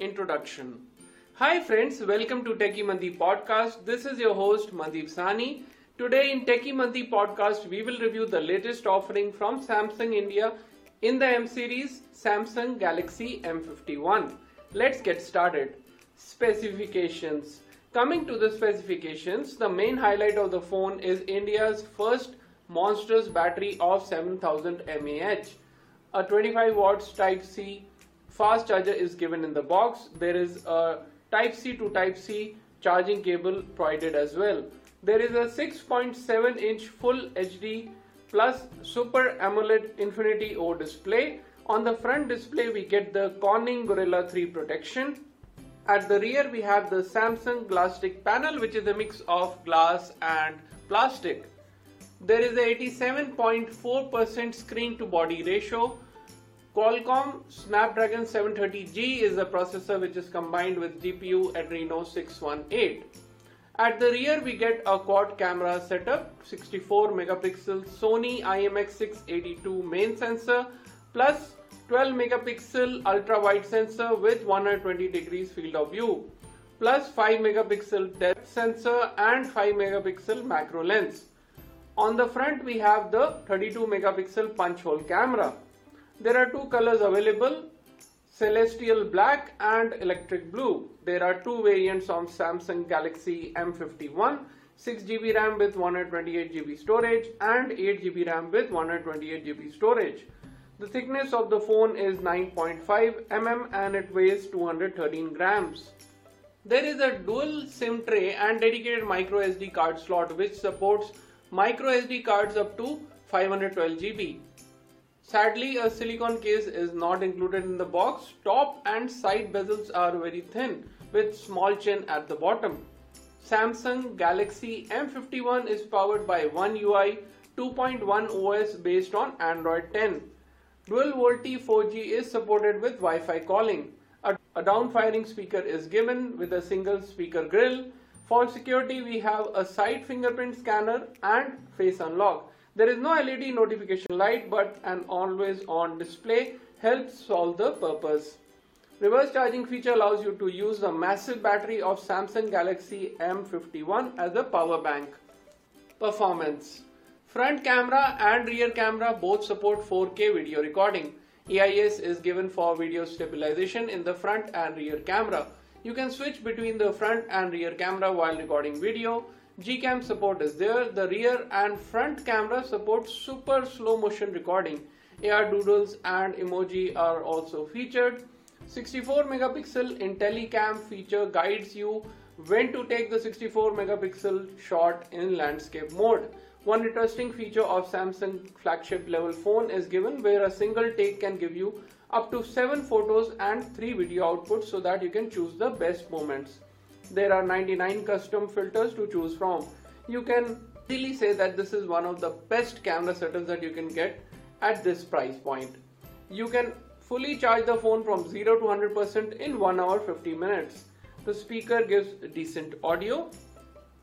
Introduction Hi friends, welcome to Techy Mandeep podcast. This is your host Mandeep Sahni. Today in Techy Mandeep podcast, we will review the latest offering from Samsung India in the M series Samsung Galaxy M51. Let's get started. Specifications Coming to the specifications, the main highlight of the phone is India's first monstrous battery of 7000 mAh. A 25 watts Type C fast charger is given in the box. There is a Type C to Type C charging cable provided as well. There is a 6.7 inch full HD plus Super AMOLED Infinity O display. On the front display we get the Corning Gorilla 3 protection at the rear we have the Samsung Glasstic panel which is a mix of glass and plastic. There is a 87.4% screen to body ratio. Qualcomm Snapdragon 730G is the processor which is combined with GPU Adreno 618. At the rear we get a quad camera setup, 64 megapixel Sony IMX682 main sensor plus 12 megapixel ultra wide sensor with 120 degrees field of view plus 5 megapixel depth sensor and 5 megapixel macro lens. On the front we have the 32 megapixel punch hole camera. There are two colors available celestial black and electric blue. There are two variants on Samsung Galaxy M51 6GB RAM with 128GB storage and 8GB RAM with 128GB storage. The thickness of the phone is 9.5 mm and it weighs 213 grams. There is a dual SIM tray and dedicated micro SD card slot which supports micro SD cards up to 512 GB. Sadly, a silicon case is not included in the box. Top and side bezels are very thin with small chin at the bottom. Samsung Galaxy M51 is powered by One UI 2.1 OS based on Android 10. Dual VoLTE 4G is supported with Wi-Fi calling. A, a downfiring speaker is given with a single speaker grill. For security, we have a side fingerprint scanner and face unlock. There is no LED notification light, but an always on display helps solve the purpose. Reverse charging feature allows you to use the massive battery of Samsung Galaxy M51 as a power bank. Performance Front camera and rear camera both support 4K video recording. EIS is given for video stabilization in the front and rear camera. You can switch between the front and rear camera while recording video. Gcam support is there. The rear and front camera support super slow motion recording. AR doodles and emoji are also featured. 64 megapixel IntelliCam feature guides you when to take the 64 megapixel shot in landscape mode. One interesting feature of Samsung flagship level phone is given where a single take can give you up to 7 photos and 3 video outputs so that you can choose the best moments. There are 99 custom filters to choose from. You can really say that this is one of the best camera setups that you can get at this price point. You can fully charge the phone from 0 to 100% in 1 hour 50 minutes. The speaker gives decent audio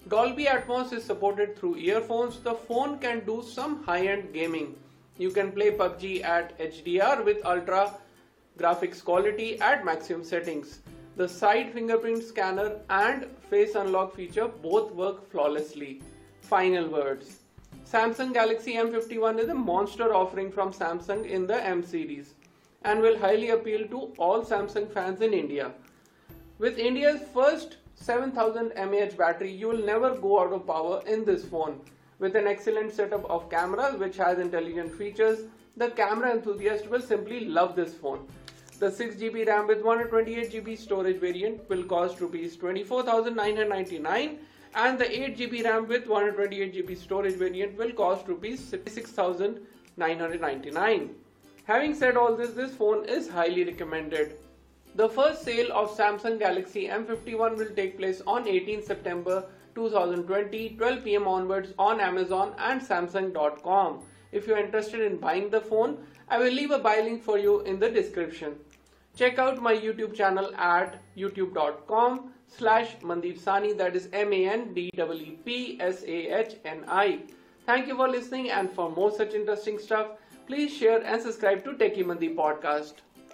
Dolby Atmos is supported through earphones. The phone can do some high-end gaming. You can play PUBG at HDR with ultra graphics quality at maximum settings. The side fingerprint scanner and face unlock feature both work flawlessly. Final words. Samsung Galaxy M51 is a monster offering from Samsung in the M series and will highly appeal to all Samsung fans in India. With India's first 7000 mAh battery, you will never go out of power in this phone. With an excellent setup of cameras which has intelligent features, the camera enthusiast will simply love this phone. The 6GB RAM with 128GB storage variant will cost rupees 24999 and the 8GB RAM with 128GB storage variant will cost rupees 66999 Having said all this, this phone is highly recommended. The first sale of Samsung Galaxy M51 will take place on 18 September 2020 12 pm onwards on Amazon and Samsung.com. If you are interested in buying the phone, I will leave a buy link for you in the description. Check out my YouTube channel at youtube.com slash Mandeep Sahni that is M-A-N-D-E-E-P-S-A-H-N-I. Thank you for listening and for more such interesting stuff, please share and subscribe to Techy Mandeep podcast.